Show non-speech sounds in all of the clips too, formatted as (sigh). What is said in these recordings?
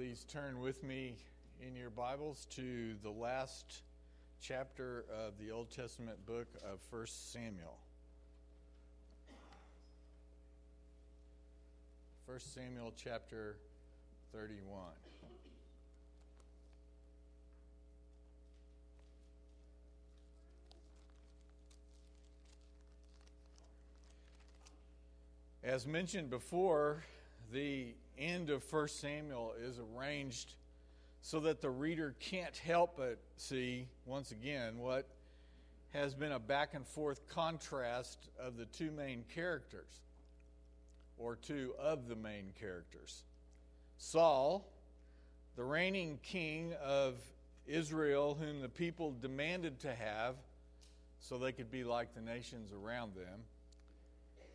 Please turn with me in your Bibles to the last chapter of the Old Testament book of 1 Samuel. 1 Samuel chapter 31. As mentioned before, the end of 1 Samuel is arranged so that the reader can't help but see, once again, what has been a back and forth contrast of the two main characters, or two of the main characters. Saul, the reigning king of Israel, whom the people demanded to have so they could be like the nations around them,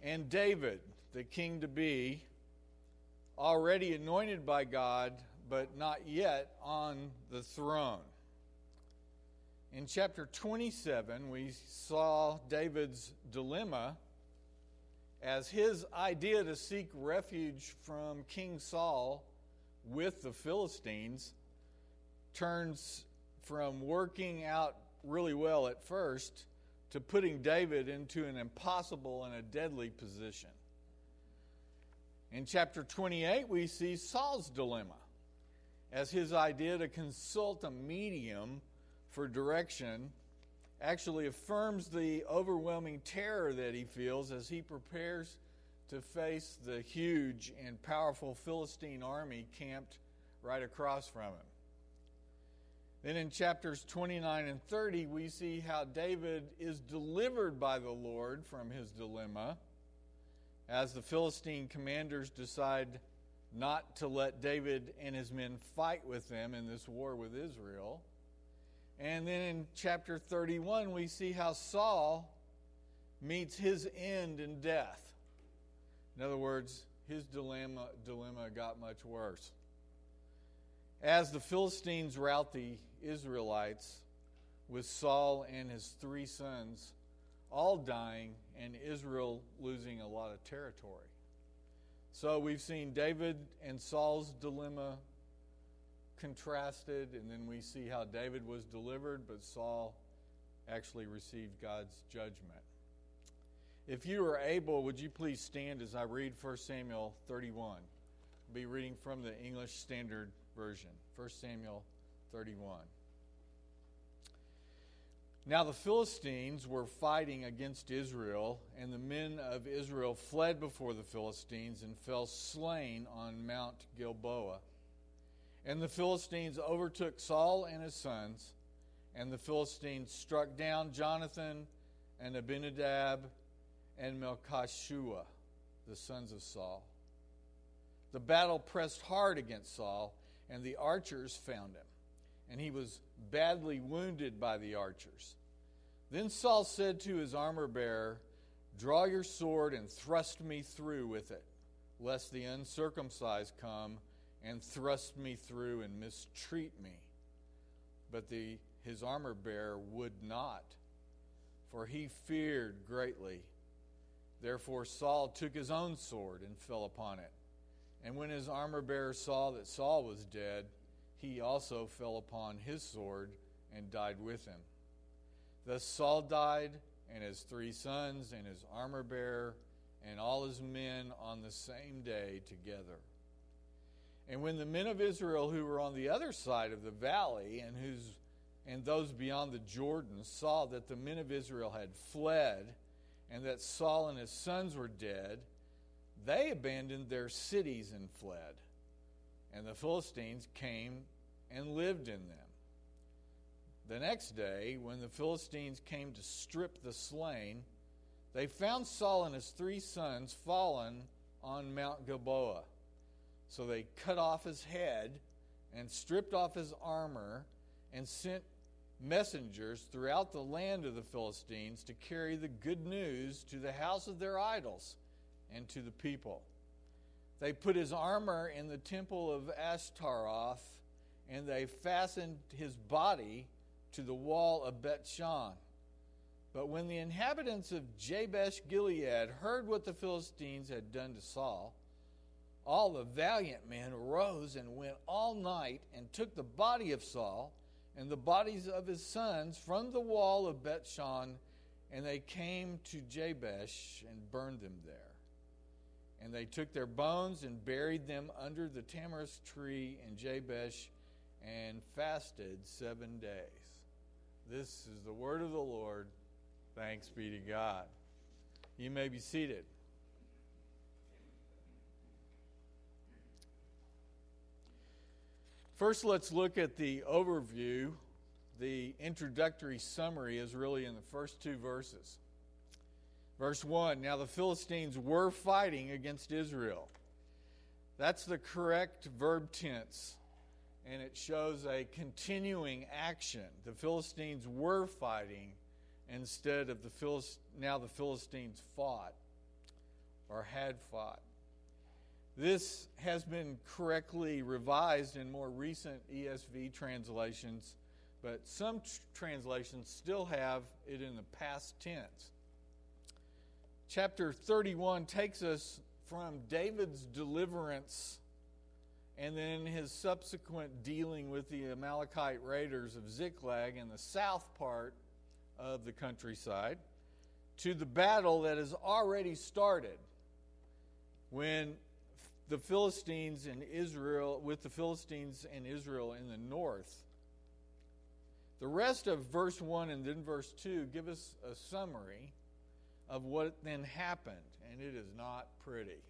and David, the king to be, already anointed by God, but not yet on the throne. In chapter 27, we saw David's dilemma as his idea to seek refuge from King Saul with the Philistines turns from working out really well at first to putting David into an impossible and a deadly position. In chapter 28, we see Saul's dilemma as his idea to consult a medium for direction actually affirms the overwhelming terror that he feels as he prepares to face the huge and powerful Philistine army camped right across from him. Then in chapters 29 and 30, we see how David is delivered by the Lord from his dilemma as the Philistine commanders decide not to let David and his men fight with them in this war with Israel. And then in chapter 31, we see how Saul meets his end in death. In other words, his dilemma, dilemma got much worse. As the Philistines rout the Israelites with Saul and his three sons all dying and Israel losing a lot of territory. So we've seen David and Saul's dilemma contrasted, and then we see how David was delivered, but Saul actually received God's judgment. If you are able, would you please stand as I read 1 Samuel 31? I'll be reading from the English Standard Version. 1 Samuel 31. Now the Philistines were fighting against Israel, and the men of Israel fled before the Philistines and fell slain on Mount Gilboa. And the Philistines overtook Saul and his sons, and the Philistines struck down Jonathan and Abinadab and Melchishua, the sons of Saul. The battle pressed hard against Saul, and the archers found him, and he was badly wounded by the archers. Then Saul said to his armor bearer, Draw your sword and thrust me through with it, lest the uncircumcised come and thrust me through and mistreat me. But the, his armor bearer would not, for he feared greatly. Therefore Saul took his own sword and fell upon it. And when his armor bearer saw that Saul was dead, he also fell upon his sword and died with him. Thus Saul died, and his three sons, and his armor bearer, and all his men on the same day together. And when the men of Israel who were on the other side of the valley and whose and those beyond the Jordan saw that the men of Israel had fled and that Saul and his sons were dead, they abandoned their cities and fled. And the Philistines came and lived in them. The next day, when the Philistines came to strip the slain, they found Saul and his three sons fallen on Mount Gilboa. So they cut off his head and stripped off his armor and sent messengers throughout the land of the Philistines to carry the good news to the house of their idols and to the people. They put his armor in the temple of Ashtaroth, and they fastened his body to the wall of Bethshan. But when the inhabitants of Jabesh Gilead heard what the Philistines had done to Saul, all the valiant men arose and went all night and took the body of Saul and the bodies of his sons from the wall of Bethshan, and they came to Jabesh and burned them there. And they took their bones and buried them under the tamarisk tree in Jabesh and fasted seven days. This is the word of the Lord. Thanks be to God. You may be seated. First, let's look at the overview. The introductory summary is really in the first two verses. Verse 1 Now the Philistines were fighting against Israel. That's the correct verb tense, and it shows a continuing action. The Philistines were fighting instead of the Philist- now the Philistines fought or had fought. This has been correctly revised in more recent ESV translations, but some tr- translations still have it in the past tense. Chapter 31 takes us from David's deliverance and then his subsequent dealing with the Amalekite raiders of Ziklag in the south part of the countryside to the battle that has already started when the Philistines and Israel, with the Philistines and Israel in the north. The rest of verse 1 and then verse 2 give us a summary of what then happened, and it is not pretty.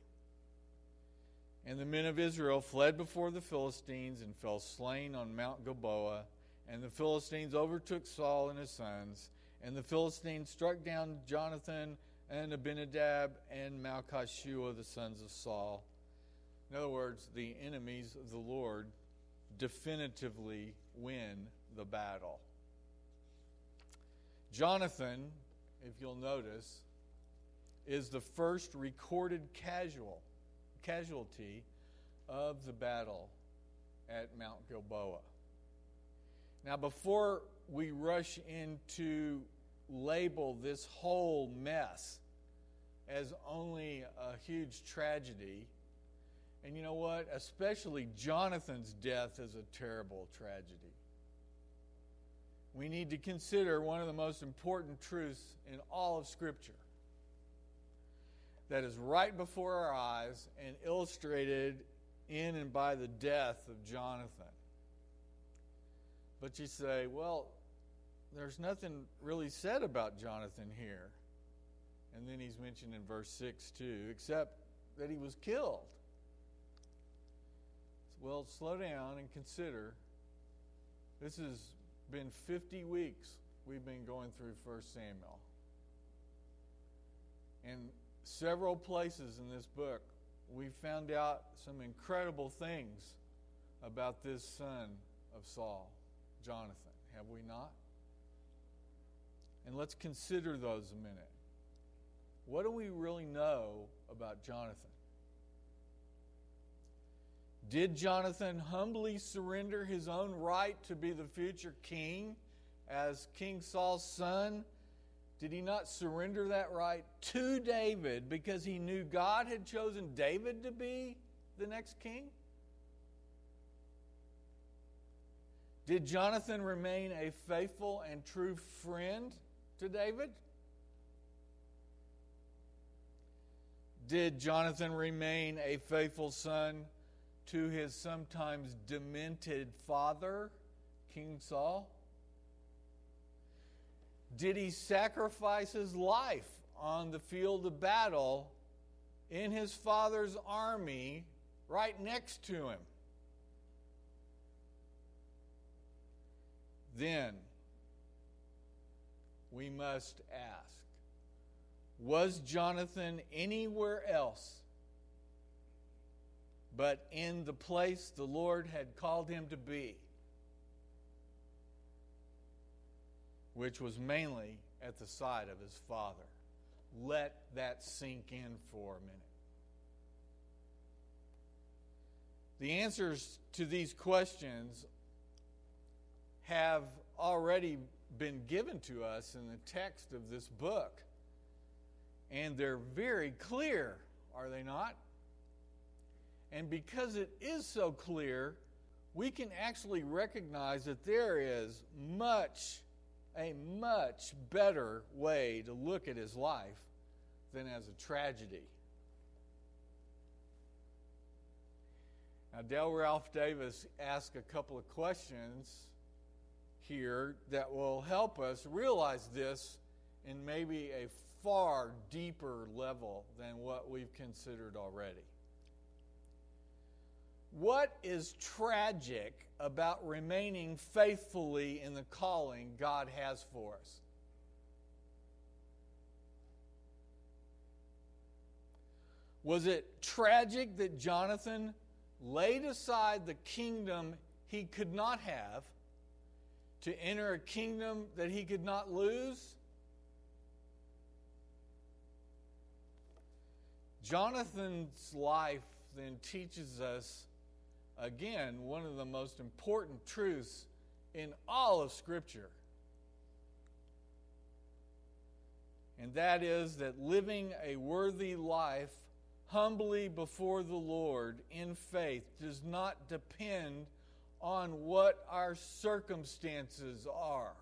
And the men of Israel fled before the Philistines and fell slain on Mount Gilboa. And the Philistines overtook Saul and his sons. And the Philistines struck down Jonathan and Abinadab and Malchishua, the sons of Saul. In other words, the enemies of the Lord definitively win the battle. Jonathan, if you'll notice, is the first recorded casual, casualty of the battle at Mount Gilboa. Now, before we rush into label this whole mess as only a huge tragedy, and you know what? Especially Jonathan's death is a terrible tragedy. We need to consider one of the most important truths in all of Scripture that is right before our eyes and illustrated in and by the death of Jonathan. But you say, well, there's nothing really said about Jonathan here. And then he's mentioned in verse 6 too, except that he was killed. Well, slow down and consider. This has been 50 weeks we've been going through 1 Samuel. And several places in this book, we found out some incredible things about this son of Saul, Jonathan. Have we not? And let's consider those a minute. What do we really know about Jonathan? Did Jonathan humbly surrender his own right to be the future king as King Saul's son? Did he not surrender that right to David because he knew God had chosen David to be the next king? Did Jonathan remain a faithful and true friend to David? Did Jonathan remain a faithful son to his sometimes demented father, King Saul? Did he sacrifice his life on the field of battle in his father's army right next to him? Then we must ask Was Jonathan anywhere else but in the place the Lord had called him to be? Which was mainly at the side of his father. Let that sink in for a minute. The answers to these questions have already been given to us in the text of this book. And they're very clear, are they not? And because it is so clear, we can actually recognize that there is much, a much better way to look at his life than as a tragedy. Now, Dale Ralph Davis asked a couple of questions here that will help us realize this in maybe a far deeper level than what we've considered already. What is tragic about remaining faithfully in the calling God has for us? Was it tragic that Jonathan laid aside the kingdom he could not have to enter a kingdom that he could not lose? Jonathan's life then teaches us, again, one of the most important truths in all of Scripture. And that is that living a worthy life humbly before the Lord in faith does not depend on what our circumstances are.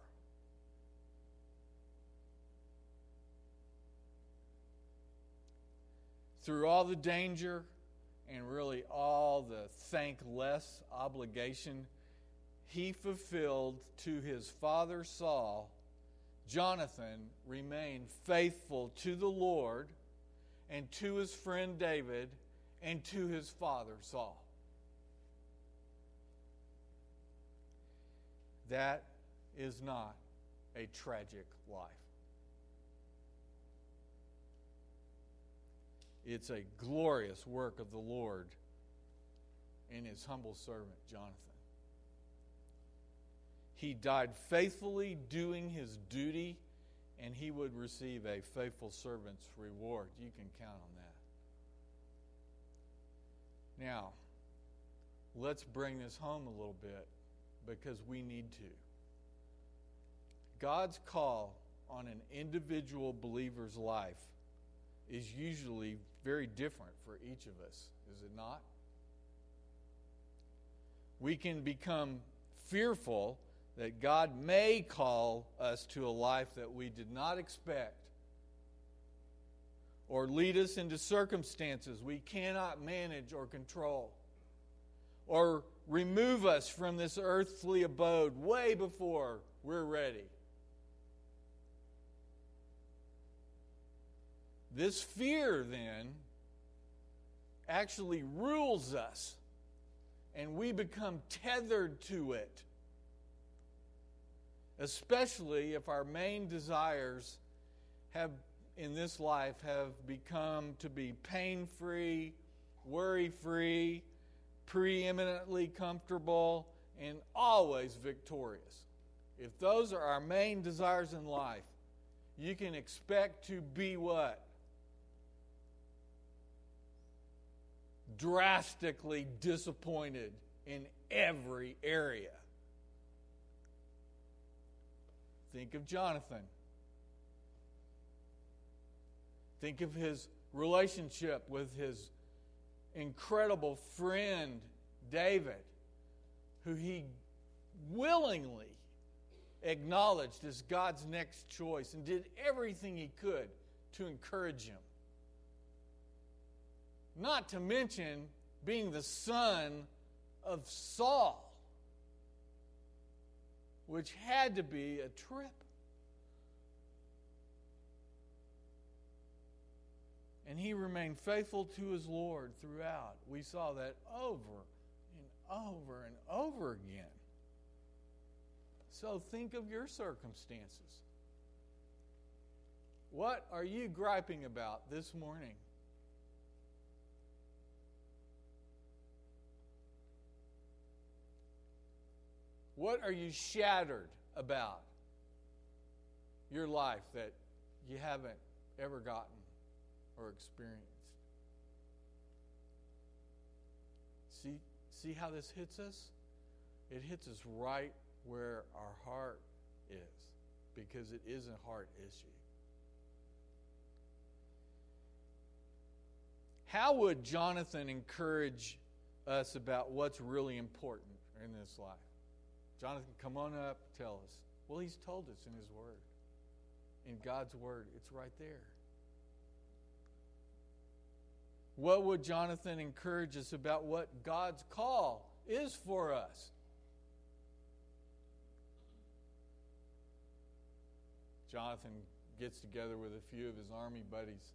Through all the danger and really all the thankless obligation he fulfilled to his father Saul, Jonathan remained faithful to the Lord and to his friend David and to his father Saul. That is not a tragic life. It's a glorious work of the Lord in his humble servant, Jonathan. He died faithfully doing his duty and he would receive a faithful servant's reward. You can count on that. Now, let's bring this home a little bit because we need to. God's call on an individual believer's life is usually very different for each of us, is it not? We can become fearful that God may call us to a life that we did not expect or lead us into circumstances we cannot manage or control or remove us from this earthly abode way before we're ready. This fear then actually rules us and we become tethered to it especially if our main desires have in this life have become to be pain free, worry free, preeminently comfortable, and always victorious. If those are our main desires in life, you can expect to be what? Drastically disappointed in every area. Think of Jonathan. Think of his relationship with his incredible friend David, who he willingly acknowledged as God's next choice and did everything he could to encourage him. Not to mention being the son of Saul which had to be a trip. And he remained faithful to his Lord throughout. We saw that over and over and over again. So think of your circumstances. What are you griping about this morning? What are you shattered about your life that you haven't ever gotten or experienced? See, see how this hits us? It hits us right where our heart is because it is a heart issue. How would Jonathan encourage us about what's really important in this life? Jonathan, come on up, tell us. Well, he's told us in his word. In God's word, it's right there. What would Jonathan encourage us about what God's call is for us? Jonathan gets together with a few of his army buddies.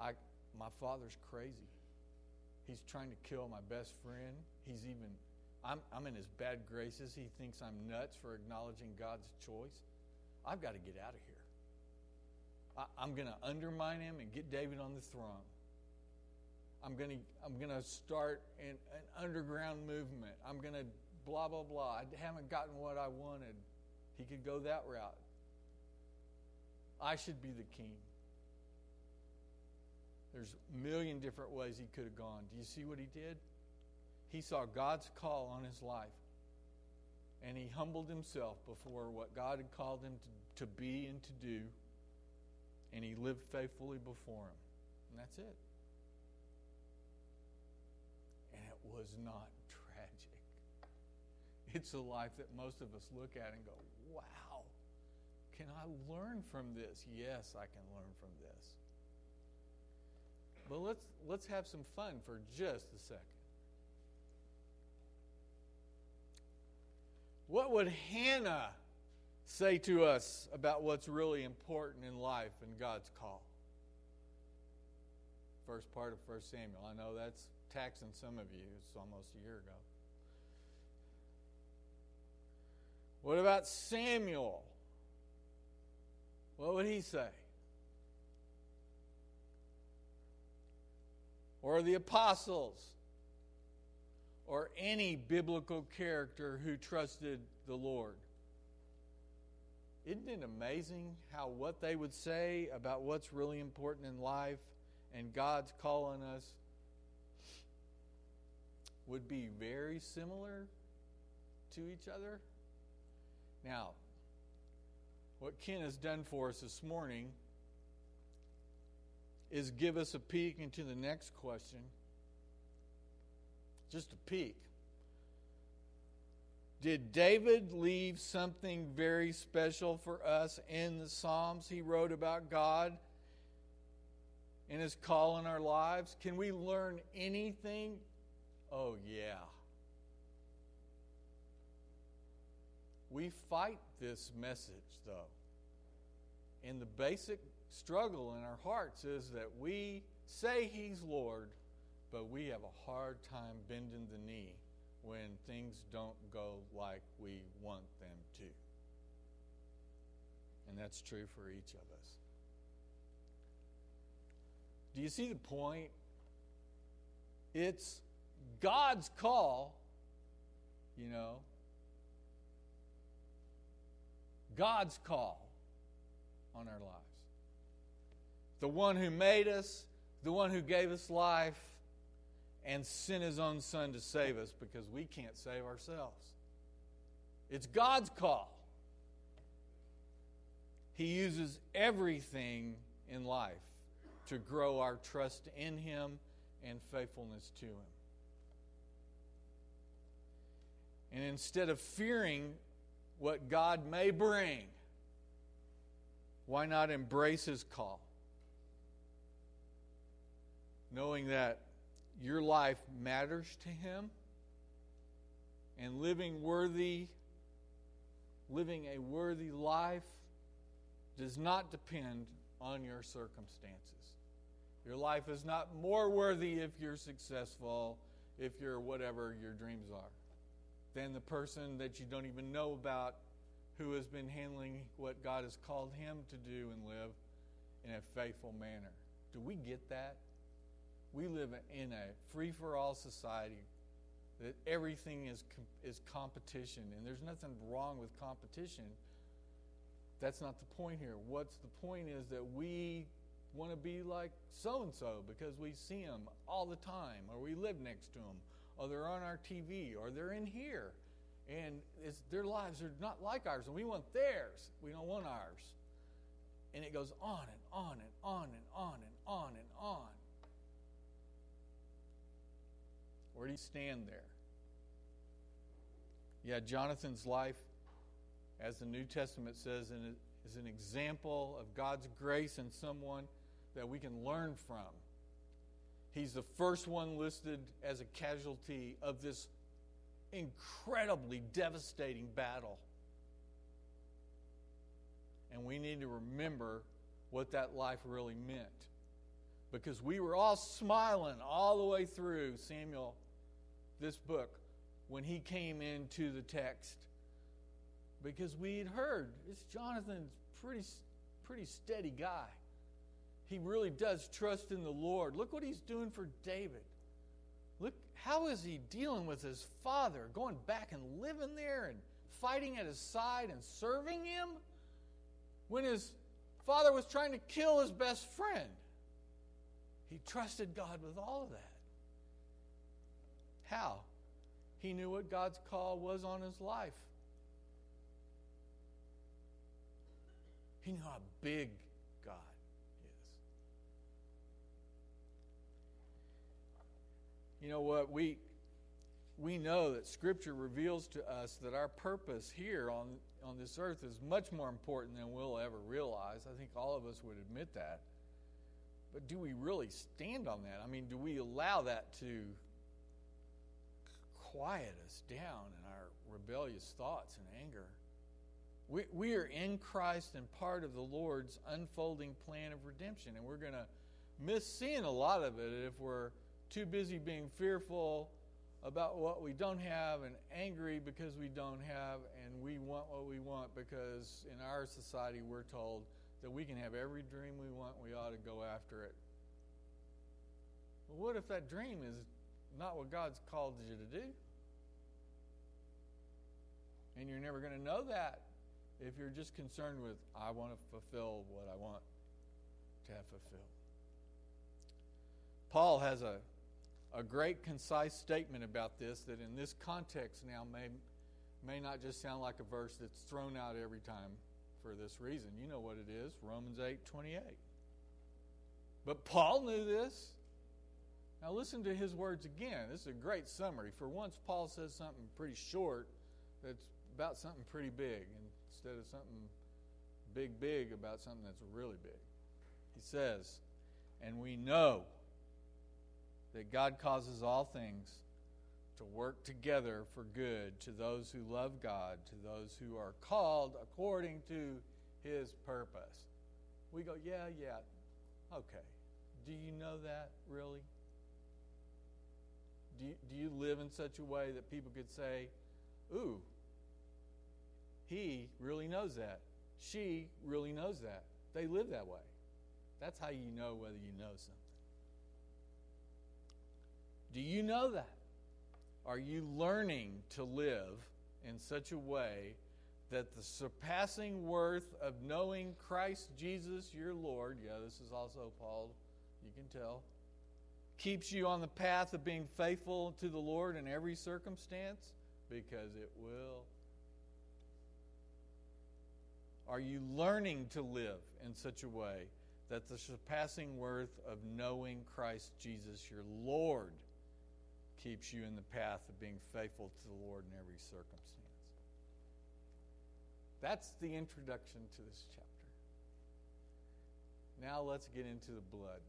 I, my father's crazy. He's trying to kill my best friend. He's even, I'm, I'm in his bad graces. He thinks I'm nuts for acknowledging God's choice. I've got to get out of here. I, am going to undermine him and get David on the throne. I'm going to I'm going to start an, an underground movement. I'm going to blah blah blah. I haven't gotten what I wanted. He could go that route. I should be the king. There's a million different ways he could have gone. Do you see what he did? He saw God's call on his life. And he humbled himself before what God had called him to, to be and to do. And he lived faithfully before him. And that's it. And it was not (laughs) tragic. It's a life that most of us look at and go, wow, can I learn from this? Yes, I can learn from this. But let's, let's have some fun for just a second. What would Hannah say to us about what's really important in life and God's call? First part of 1 Samuel. I know that's taxing some of you. It's almost a year ago. What about Samuel? What would he say? Or the apostles? Or any biblical character who trusted the Lord? Isn't it amazing how what they would say about what's really important in life and God's call on us would be very similar to each other? Now, what Ken has done for us this morning is give us a peek into the next question. Just a peek. Did David leave something very special for us in the Psalms he wrote about God and his call in our lives? Can we learn anything? Oh, yeah. We fight this message, though. And the basic struggle in our hearts is that we say He's Lord, but we have a hard time bending the knee when things don't go like we want them to. And that's true for each of us. Do you see the point? It's God's call, you know, God's call on our lives. The one who made us, the one who gave us life, and sent his own son to save us because we can't save ourselves. It's God's call. He uses everything in life to grow our trust in him and faithfulness to him. And instead of fearing what God may bring, why not embrace His call? Knowing that your life matters to Him and living worthy, living a worthy life does not depend on your circumstances. Your life is not more worthy if you're successful, if you're whatever your dreams are than the person that you don't even know about who has been handling what God has called him to do and live in a faithful manner. Do we get that? We live in a free for all society that everything is, is competition, and there's nothing wrong with competition. That's not the point here. What's the point is that we want to be like so and so because we see them all the time, or we live next to them, or they're on our TV, or they're in here. And their lives are not like ours, and we want theirs. We don't want ours. And it goes on and on and on and on and on and on. Where do you stand there? Yeah, Jonathan's life, as the New Testament says, is an example of God's grace and someone that we can learn from. He's the first one listed as a casualty of this incredibly devastating battle. And we need to remember what that life really meant. Because we were all smiling all the way through Samuel, this book, when he came into the text. Because we had heard this Jonathan's pretty pretty steady guy. He really does trust in the Lord. Look what he's doing for David. Look how is he dealing with his father, going back and living there and fighting at his side and serving him when his father was trying to kill his best friend. He trusted God with all of that. How? He knew what God's call was on his life. He knew how big God is. You know what? We, we know that Scripture reveals to us that our purpose here on, on this earth is much more important than we'll ever realize. I think all of us would admit that. But do we really stand on that? I mean, do we allow that to quiet us down in our rebellious thoughts and anger. We, we are in Christ and part of the Lord's unfolding plan of redemption, and we're going to miss seeing a lot of it if we're too busy being fearful about what we don't have and angry because we don't have, and we want what we want because in our society we're told that we can have every dream we want, we ought to go after it. But what if that dream is not what God's called you to do? And you're never going to know that if you're just concerned with, I want to fulfill what I want to have fulfilled. Paul has a, a great, concise statement about this that in this context now may, may not just sound like a verse that's thrown out every time for this reason. You know what it is Romans 8 28. But Paul knew this. Now listen to his words again. This is a great summary. For once, Paul says something pretty short that's about something pretty big instead of something big, big about something that's really big. He says, And we know that God causes all things to work together for good to those who love God, to those who are called according to his purpose. We go, yeah, yeah, okay. Do you know that really? Do you, do you live in such a way that people could say, ooh, he really knows that. She really knows that. They live that way. That's how you know whether you know something. Do you know that? Are you learning to live in such a way that the surpassing worth of knowing Christ Jesus your Lord, yeah, this is also Paul, you can tell, keeps you on the path of being faithful to the Lord in every circumstance? Because it will are you learning to live in such a way that the surpassing worth of knowing Christ Jesus, your Lord, keeps you in the path of being faithful to the Lord in every circumstance? That's the introduction to this chapter. Now let's get into the blood.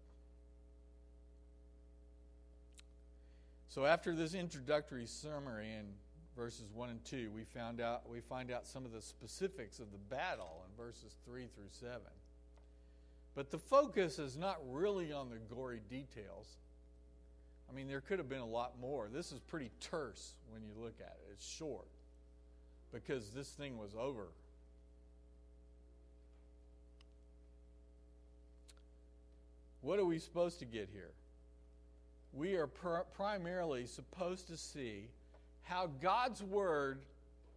So, after this introductory summary and verses 1 and 2, we, found out, we find out some of the specifics of the battle in verses 3 through 7. But the focus is not really on the gory details. I mean, there could have been a lot more. This is pretty terse when you look at it, it's short because this thing was over. What are we supposed to get here? We are pr- primarily supposed to see how God's word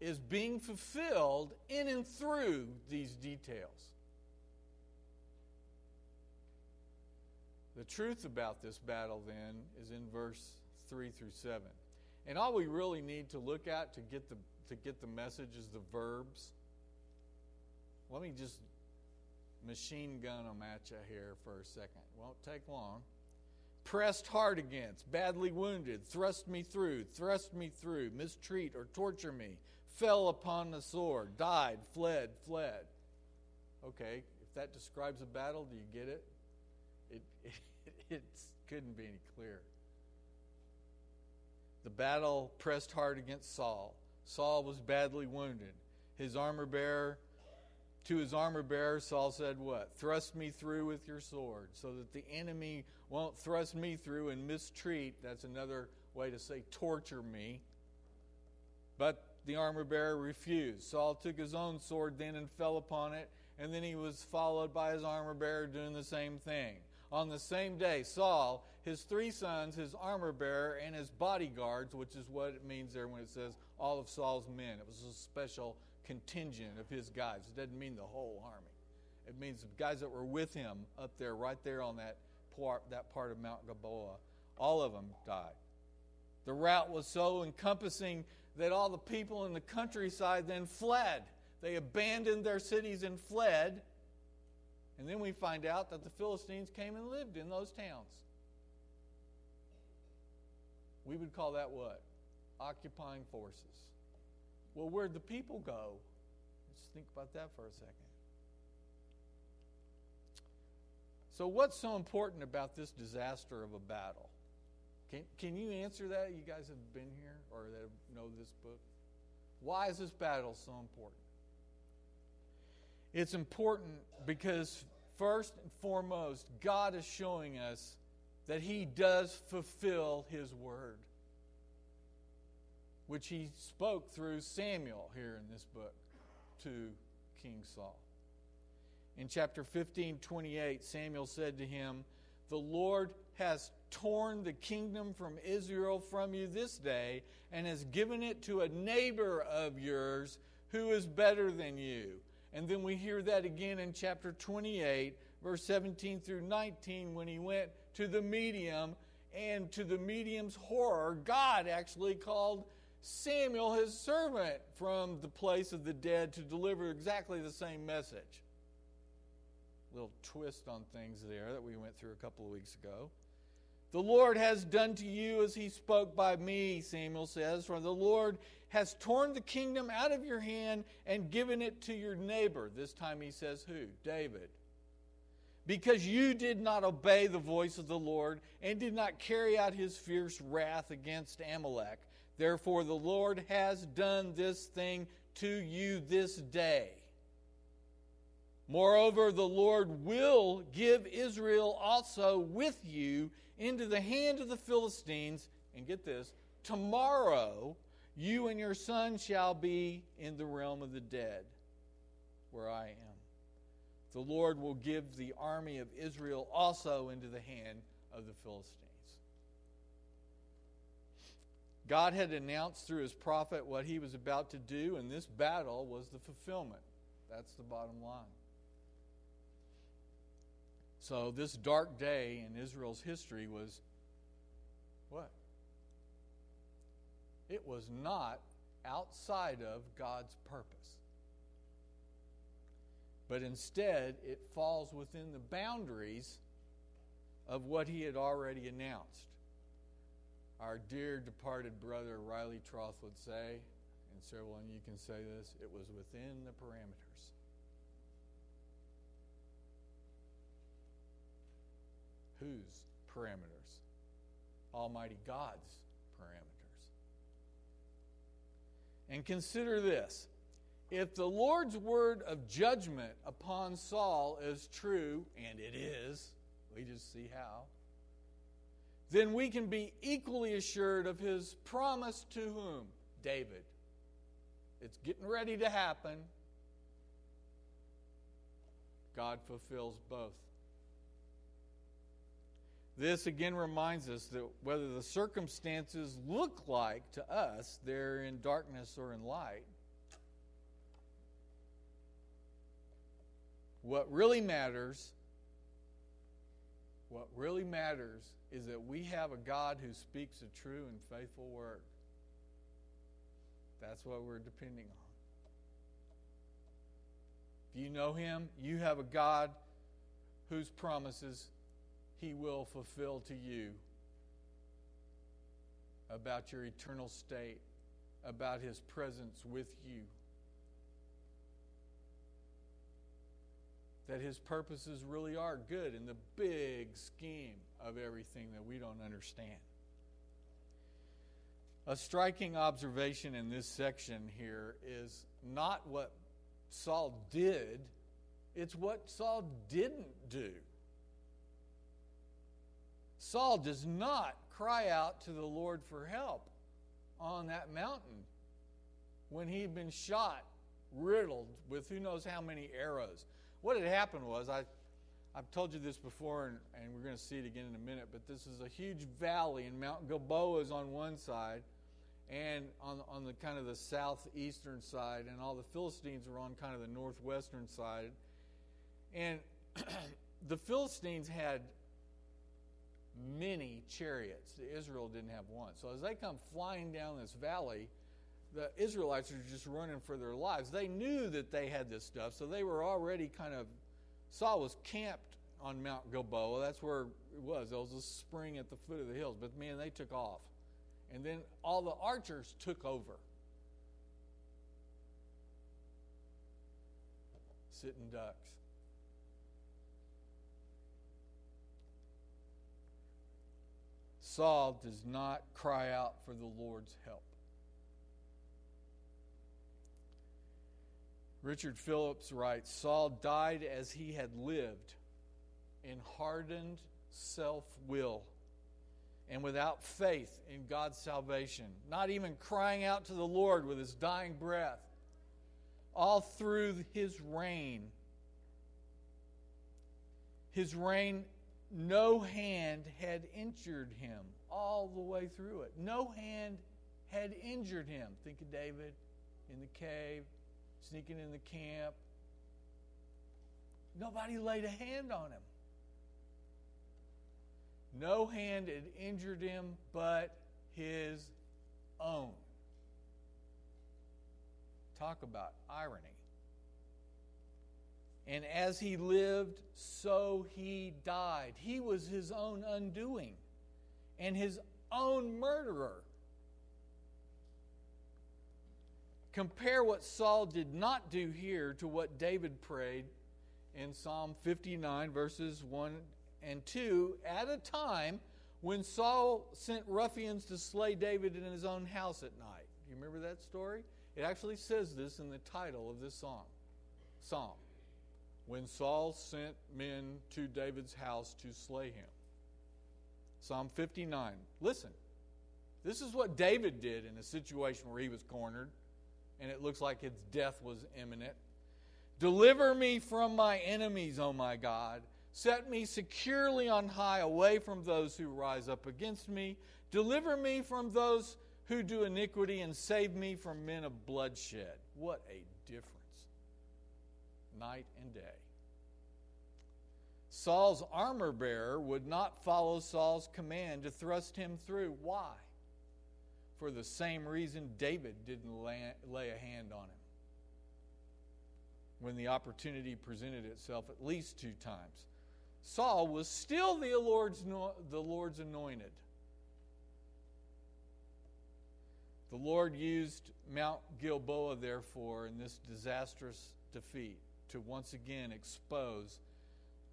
is being fulfilled in and through these details. The truth about this battle, then, is in verse 3 through 7. And all we really need to look at to get the, to get the message is the verbs. Let me just machine gun them at you here for a second. Won't take long. Pressed hard against, badly wounded, thrust me through, thrust me through, mistreat or torture me, fell upon the sword, died, fled, fled. Okay, if that describes a battle, do you get it? It, (laughs) it, it couldn't be any clearer. The battle pressed hard against Saul. Saul was badly wounded. His armor bearer, to his armor bearer, Saul said, What? Thrust me through with your sword, so that the enemy won't thrust me through and mistreat. That's another way to say torture me. But the armor bearer refused. Saul took his own sword then and fell upon it, and then he was followed by his armor bearer doing the same thing. On the same day, Saul, his three sons, his armor bearer, and his bodyguards, which is what it means there when it says all of Saul's men. It was a special contingent of his guys. It doesn't mean the whole army. It means the guys that were with him up there, right there on that part, that part of Mount Gilboa. All of them died. The rout was so encompassing that all the people in the countryside then fled. They abandoned their cities and fled. And then we find out that the Philistines came and lived in those towns. We would call that what? Occupying forces. Well, where'd the people go? Let's think about that for a second. So, what's so important about this disaster of a battle? Can, can you answer that? You guys have been here or that know this book? Why is this battle so important? It's important because, first and foremost, God is showing us that He does fulfill His word, which He spoke through Samuel here in this book to King Saul. In chapter 15, 28, Samuel said to him, The Lord has torn the kingdom from Israel from you this day and has given it to a neighbor of yours who is better than you. And then we hear that again in chapter 28, verse 17 through 19, when he went to the medium, and to the medium's horror, God actually called Samuel his servant from the place of the dead to deliver exactly the same message. Little twist on things there that we went through a couple of weeks ago. The Lord has done to you as he spoke by me, Samuel says, for the Lord has torn the kingdom out of your hand and given it to your neighbor. This time he says, Who? David. Because you did not obey the voice of the Lord and did not carry out his fierce wrath against Amalek. Therefore, the Lord has done this thing to you this day. Moreover, the Lord will give Israel also with you into the hand of the Philistines. And get this tomorrow you and your son shall be in the realm of the dead, where I am. The Lord will give the army of Israel also into the hand of the Philistines. God had announced through his prophet what he was about to do, and this battle was the fulfillment. That's the bottom line. So, this dark day in Israel's history was what? It was not outside of God's purpose. But instead, it falls within the boundaries of what he had already announced. Our dear departed brother Riley Troth would say, and several of you can say this, it was within the parameters. Whose parameters? Almighty God's parameters. And consider this if the Lord's word of judgment upon Saul is true, and it is, we just see how, then we can be equally assured of his promise to whom? David. It's getting ready to happen. God fulfills both. This again reminds us that whether the circumstances look like to us they're in darkness or in light, what really matters, what really matters is that we have a God who speaks a true and faithful word. That's what we're depending on. If you know him? You have a God whose promises he will fulfill to you about your eternal state, about his presence with you. That his purposes really are good in the big scheme of everything that we don't understand. A striking observation in this section here is not what Saul did, it's what Saul didn't do. Saul does not cry out to the Lord for help on that mountain when he had been shot, riddled with who knows how many arrows. What had happened was, I, I've told you this before, and, and we're going to see it again in a minute, but this is a huge valley, and Mount Gilboa is on one side, and on, on the kind of the southeastern side, and all the Philistines are on kind of the northwestern side. And (clears throat) the Philistines had many chariots. Israel didn't have one. So as they come flying down this valley, the Israelites are just running for their lives. They knew that they had this stuff, so they were already kind of. Saul was camped on Mount Gilboa. That's where it was. There was a spring at the foot of the hills. But man, they took off. And then all the archers took over. Sitting ducks. Saul does not cry out for the Lord's help. Richard Phillips writes Saul died as he had lived in hardened self will and without faith in God's salvation, not even crying out to the Lord with his dying breath, all through his reign. His reign, no hand had injured him all the way through it. No hand had injured him. Think of David in the cave, sneaking in the camp. Nobody laid a hand on him. No hand had injured him but his own. Talk about irony. And as he lived, so he died. He was his own undoing and his own murderer. Compare what Saul did not do here to what David prayed in Psalm 59, verses 1 and 2 at a time when Saul sent ruffians to slay David in his own house at night. Do You remember that story? It actually says this in the title of this song, psalm. When Saul sent men to David's house to slay him. Psalm 59. Listen, this is what David did in a situation where he was cornered and it looks like his death was imminent. Deliver me from my enemies, O my God Set me securely on high, away from those who rise up against me. Deliver me from those who do iniquity, and save me from men of bloodshed. What a difference, night and day. Saul's armor bearer would not follow Saul's command to thrust him through. Why? For the same reason David didn't lay, a hand on him when the opportunity presented itself at least two times. Saul was still the Lord's, the Lord's anointed. The Lord used Mount Gilboa, therefore, in this disastrous defeat to once again expose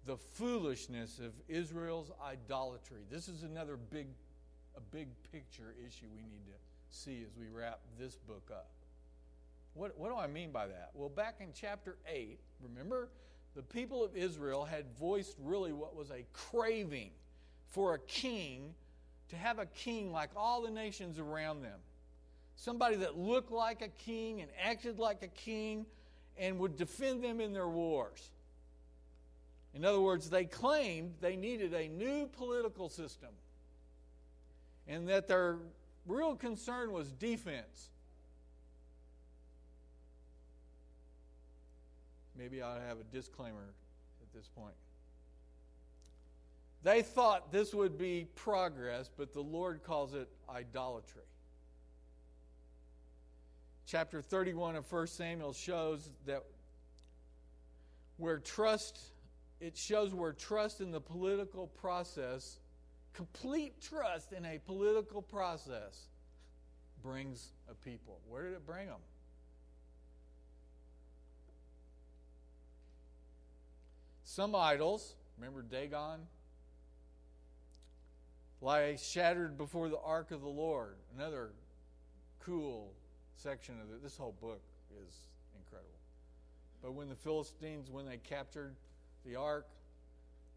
the foolishness of Israel's idolatry. This is another big, a big picture issue we need to see as we wrap this book up. What, what do I mean by that? Well, back in chapter 8, remember the people of Israel had voiced really what was a craving for a king, to have a king like all the nations around them. Somebody that looked like a king and acted like a king and would defend them in their wars. In other words, they claimed they needed a new political system and that their real concern was defense. Maybe I'll have a disclaimer at this point. They thought this would be progress, but the Lord calls it idolatry. Chapter 31 of 1 Samuel shows that where trust, it shows where trust in the political process, complete trust in a political process, brings a people. Where did it bring them? Some idols, remember Dagon? Lie shattered before the ark of the Lord. Another cool section of it. This whole book is incredible. But when the Philistines, when they captured the ark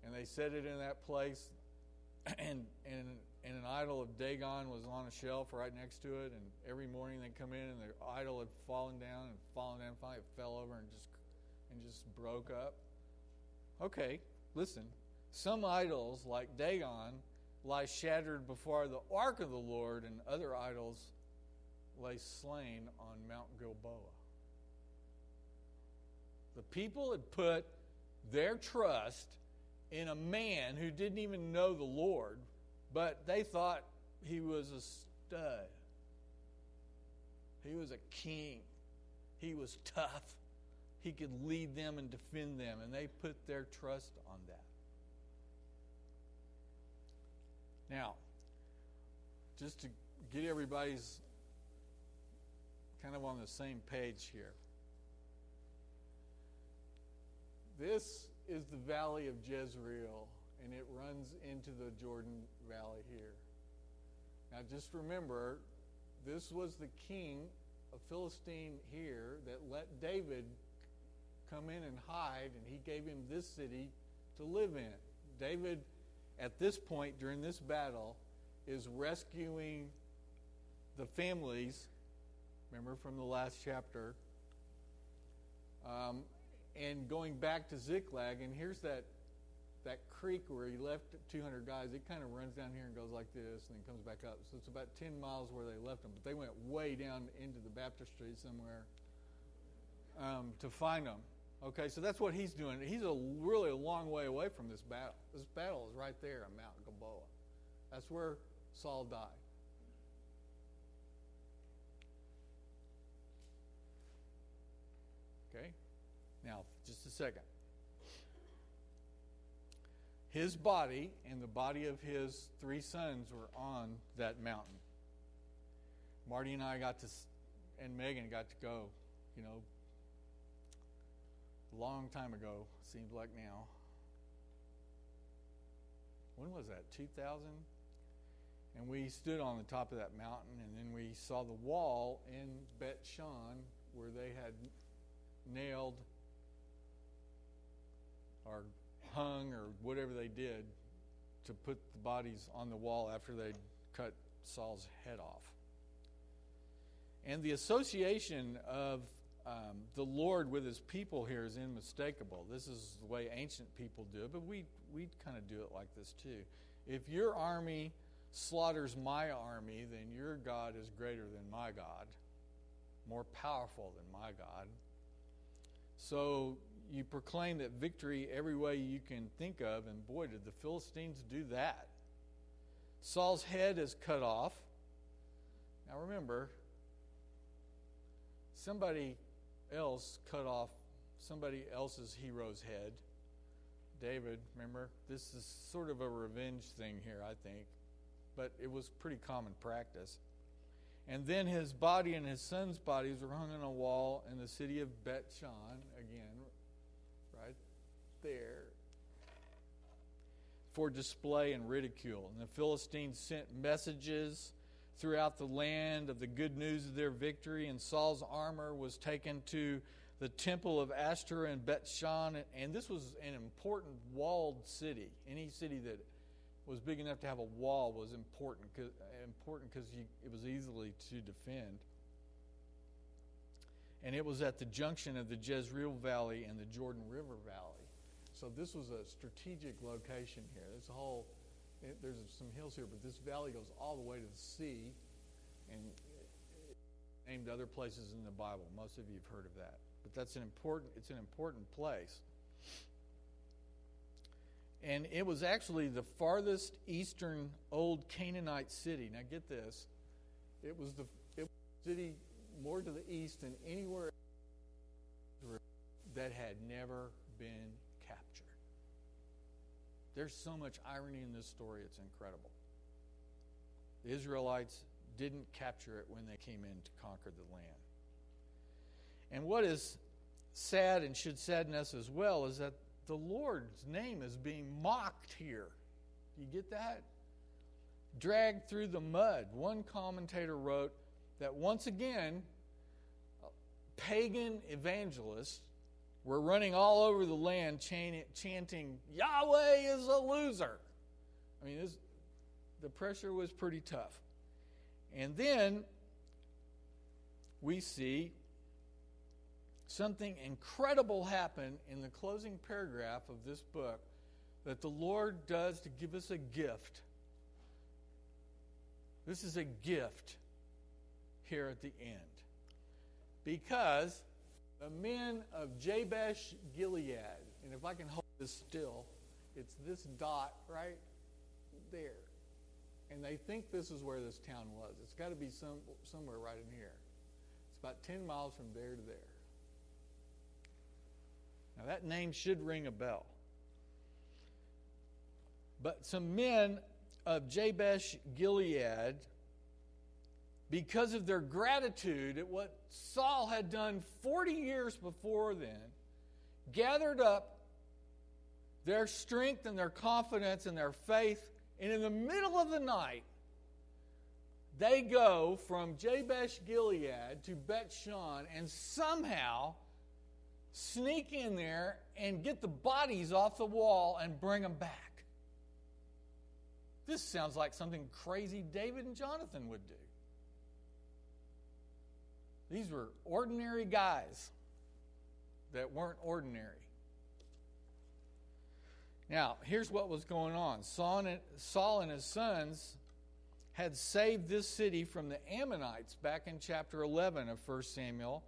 and they set it in that place, (clears throat) and, and, and an idol of Dagon was on a shelf right next to it, and every morning they come in and the idol had fallen down and fallen down, and finally it fell over and just and just broke up. Okay, listen. Some idols, like Dagon, lie shattered before the ark of the Lord, and other idols lay slain on Mount Gilboa. The people had put their trust in a man who didn't even know the Lord, but they thought he was a stud. He was a king. He was tough. He could lead them and defend them, and they put their trust on that. Now, just to get everybody's kind of on the same page here. This is the valley of Jezreel, and it runs into the Jordan Valley here. Now, just remember, this was the king of Philistine here that let David come in and hide, and he gave him this city to live in. David, at this point during this battle, is rescuing the families Remember from the last chapter. Um, and going back to Ziklag, and here's that that creek where he left 200 guys. It kind of runs down here and goes like this, and then comes back up. So it's about 10 miles where they left them, but they went way down into the baptistry somewhere um, to find them. Okay, so that's what he's doing. He's a really a long way away from this battle. This battle is right there on Mount Gilboa. That's where Saul died. Okay? Now, just a second. His body and the body of his three sons were on that mountain. Marty and I got to, and Megan got to go, you know, a long time ago, seems like now. When was that? 2000? And we stood on the top of that mountain, and then we saw the wall in Bet Shan where they had nailed or hung or whatever they did to put the bodies on the wall after they'd cut Saul's head off. And the association of um, the Lord with his people here is unmistakable. This is the way ancient people do it, but we, we kind of do it like this too. If your army slaughters my army, then your God is greater than my God, more powerful than my God. So you proclaim that victory every way you can think of, and boy, did the Philistines do that. Saul's head is cut off. Now remember, somebody else cut off somebody else's hero's head. David, remember? This is sort of a revenge thing here, I think. But it was pretty common practice. And then his body and his son's bodies were hung on a wall in the city of Bet Shan, again, there, for display and ridicule. And the Philistines sent messages throughout the land of the good news of their victory, and Saul's armor was taken to the temple of Ashtoreth and Bethshan, And this was an important walled city. Any city that was big enough to have a wall was important because important because it was easily to defend. And it was at the junction of the Jezreel Valley and the Jordan River Valley. So this was a strategic location here. There's a whole, it, there's some hills here, but this valley goes all the way to the sea, and named other places in the Bible. Most of you have heard of that, but that's an important. It's an important place and it was actually the farthest eastern old Canaanite city. Now get this, it was the it was the city more to the east than anywhere that had never been. There's so much irony in this story, it's incredible. The Israelites didn't capture it when they came in to conquer the land. And what is sad and should sadden us as well is that the Lord's name is being mocked here. Do you get that? Dragged through the mud. One commentator wrote that once again, pagan evangelists were running all over the land chanting, Yahweh is a loser. I mean, this, the pressure was pretty tough. And then we see something incredible happen in the closing paragraph of this book that the Lord does to give us a gift. This is a gift here at the end. Because the men of Jabesh Gilead, and if I can hold this still, it's this dot right there. And they think this is where this town was. It's got to be some, somewhere right in here. It's about 10 miles from there to there. Now, that name should ring a bell. But some men of Jabesh Gilead, because of their gratitude at what Saul had done 40 years before then, gathered up their strength and their confidence and their faith, and in the middle of the night, they go from Jabesh Gilead to Bet Shan and somehow sneak in there and get the bodies off the wall and bring them back. This sounds like something crazy David and Jonathan would do. These were ordinary guys that weren't ordinary. Now, here's what was going on Saul and his sons had saved this city from the Ammonites back in chapter 11 of 1 Samuel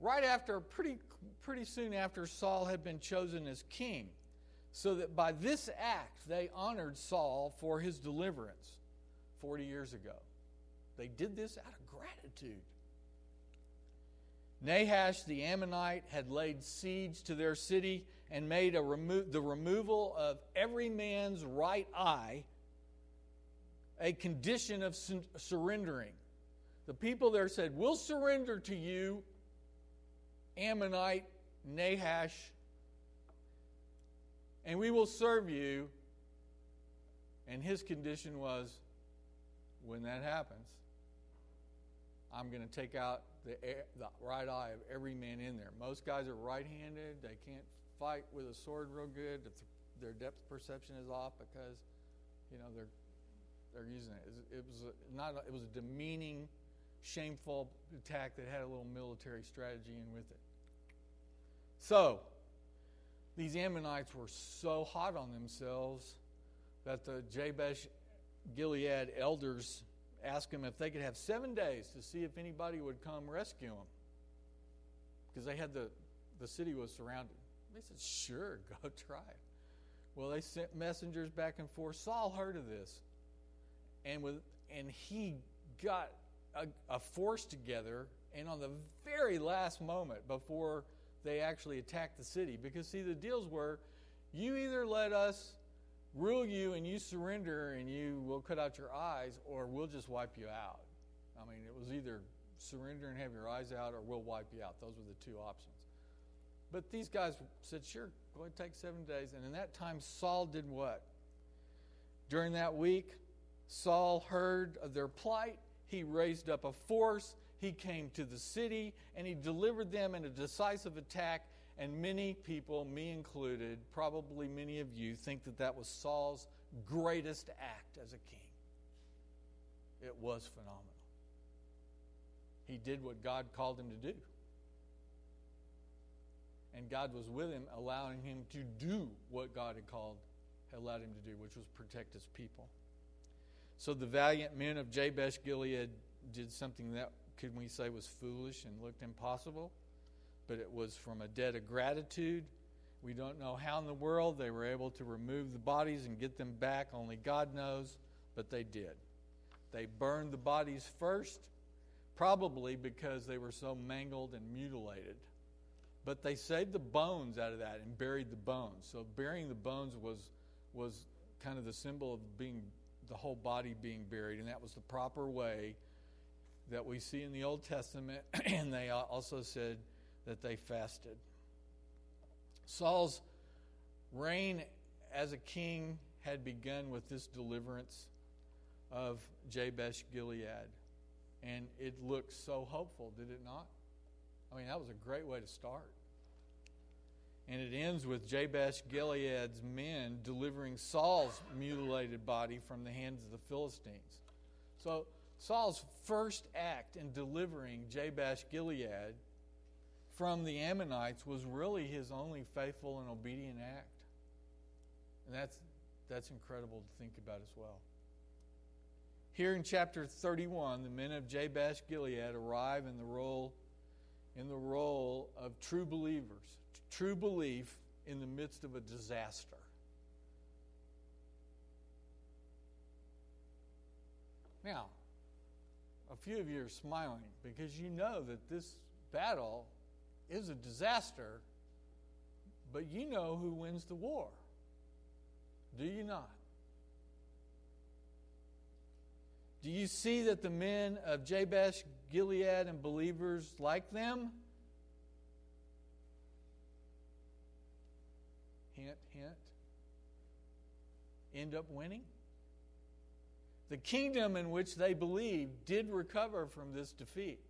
right after, pretty, pretty soon after Saul had been chosen as king, so that by this act they honored Saul for his deliverance 40 years ago. They did this out of gratitude. Nahash the Ammonite had laid siege to their city and made a remo- the removal of every man's right eye a condition of su- surrendering. The people there said, We'll surrender to you Ammonite Nahash, and we will serve you. And his condition was when that happens, I'm going to take out the, the right eye of every man in there. Most guys are right handed, they can't fight with a sword real good their depth perception is off because you know they're they're using it. It was not it was a demeaning, shameful attack that had a little military strategy in with it. So, these Ammonites were so hot on themselves that the Jabesh Gilead elders asked them if they could have seven days to see if anybody would come rescue them. Because they had the, the city was surrounded. They said, sure, (laughs) go try it. Well, they sent messengers back and forth. Saul heard of this. And, with, and he got a, a force together. And on the very last moment before they actually attacked the city. Because, see, the deals were you either let us rule you and you surrender and you will cut out your eyes, or we'll just wipe you out. I mean, it was either surrender and have your eyes out, or we'll wipe you out. Those were the two options. But these guys said, sure, go ahead, take seven days. And in that time, Saul did what? During that week, Saul heard of their plight. He raised up a force he came to the city and he delivered them in a decisive attack. And many people, me included, probably many of you, think that that was Saul's greatest act as a king. It was phenomenal. He did what God called him to do. And God was with him, allowing him to do what God had called, had allowed him to do, which was protect his people. So the valiant men of Jabesh Gilead did something that could we say was foolish and looked impossible? But it was from a debt of gratitude. We don't know how in the world they were able to remove the bodies and get them back. Only God knows, but they did. They burned the bodies first, probably because they were so mangled and mutilated But they saved the bones out of that and buried the bones. So burying the bones was was kind of the symbol of being the whole body being buried, and that was the proper way that we see in the Old Testament. (clears throat) and they also said that they fasted. Saul's reign as a king had begun with this deliverance of Jabesh Gilead. And it looked so hopeful, did it not? I mean, that was a great way to start. And it ends with Jabesh Gilead's men delivering Saul's mutilated body from the hands of the Philistines. So, Saul's first act in delivering Jabesh Gilead from the Ammonites was really his only faithful and obedient act. And that's, that's incredible to think about as well. Here in chapter 31, the men of Jabesh Gilead arrive in the role in the role of true believers, true belief in the midst of a disaster. Now, a few of you are smiling because you know that this battle is a disaster, but you know who wins the war. Do you not? Do you see that the men of Jabesh, Gilead, and believers like them? Hint, hint. End up winning? The kingdom in which they believed did recover from this defeat.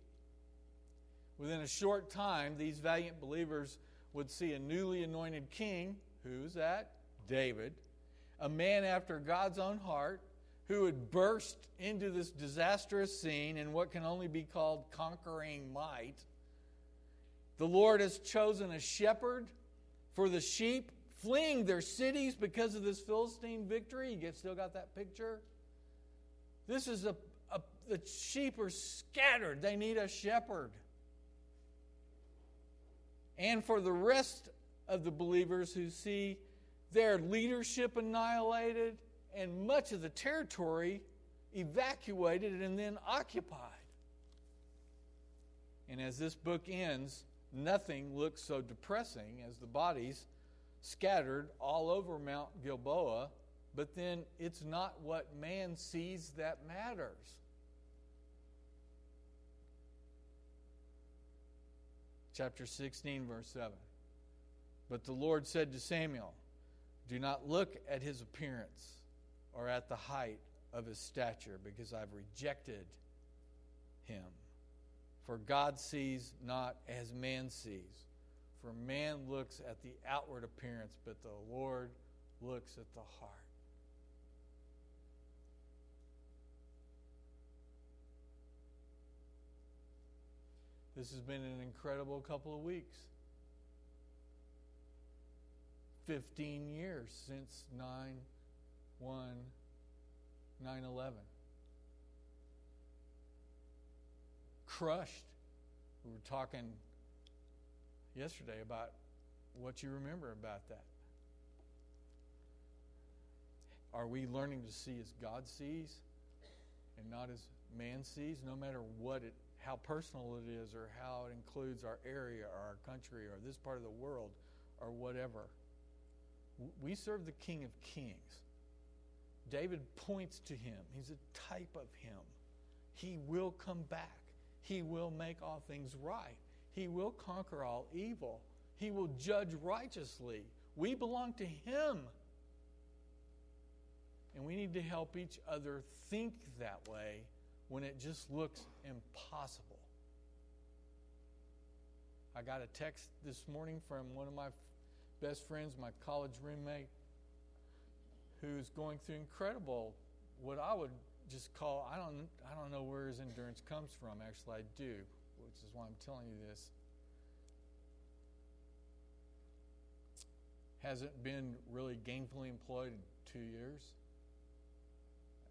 Within a short time, these valiant believers would see a newly anointed king. Who's that? David. A man after God's own heart who would burst into this disastrous scene in what can only be called conquering might. The Lord has chosen a shepherd for the sheep fleeing their cities because of this Philistine victory. You still got that picture? This is a, a the sheep are scattered. They need a shepherd. And for the rest of the believers who see their leadership annihilated and much of the territory evacuated and then occupied. And as this book ends, nothing looks so depressing as the bodies scattered all over Mount Gilboa, but then it's not what man sees that matters. Chapter 16, verse 7. But the Lord said to Samuel, Do not look at his appearance or at the height of his stature, because I've rejected him. For God sees not as man sees. For man looks at the outward appearance, but the Lord looks at the heart. This has been an incredible couple of weeks. 15 years since 9 1 9 11. Crushed. We were talking yesterday about what you remember about that. Are we learning to see as God sees and not as man sees, no matter what it, how personal it is, or how it includes our area, or our country, or this part of the world, or whatever? We serve the King of Kings. David points to him. He's a type of him. He will come back. He will make all things right. He will conquer all evil. He will judge righteously. We belong to him. And we need to help each other think that way when it just looks impossible. I got a text this morning from one of my best friends, my college roommate, who's going through incredible, what I would just call, I don't, I don't know where his endurance comes from. Actually, I do, which is why I'm telling you this. Hasn't been really gainfully employed in two years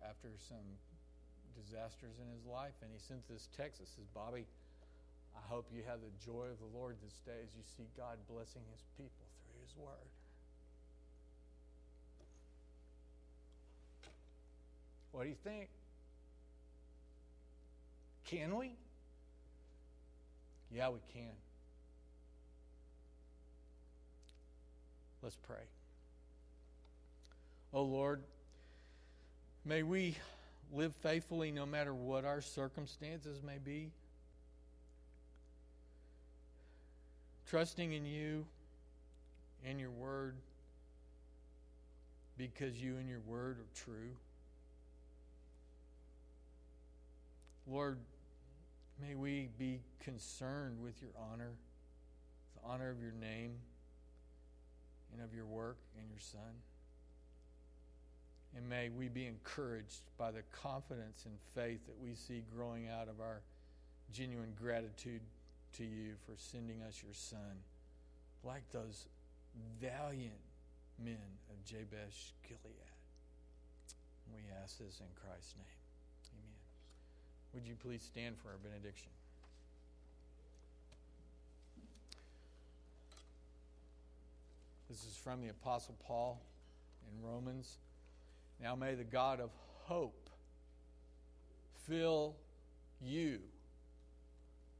after some disasters in his life. And he sent this text that says, Bobby, I hope you have the joy of the Lord this day as you see God blessing his people through his word. What do you think? Can we? Yeah, we can. Let's pray. Oh Lord, may we live faithfully no matter what our circumstances may be. Trusting in you and your word because you and your word are true. Lord, may we be concerned with your honor, the honor of your name and of your work and your Son. And may we be encouraged by the confidence and faith that we see growing out of our genuine gratitude to you for sending us your Son, like those valiant men of Jabesh Gilead. We ask this in Christ's name. Amen. Would you please stand for our benediction? This is from the Apostle Paul in Romans. Now may the God of hope fill you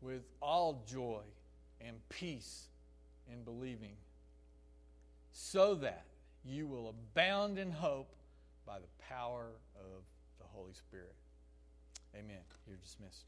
with all joy and peace in believing, so that you will abound in hope by the power of the Holy Spirit. Amen. You're dismissed.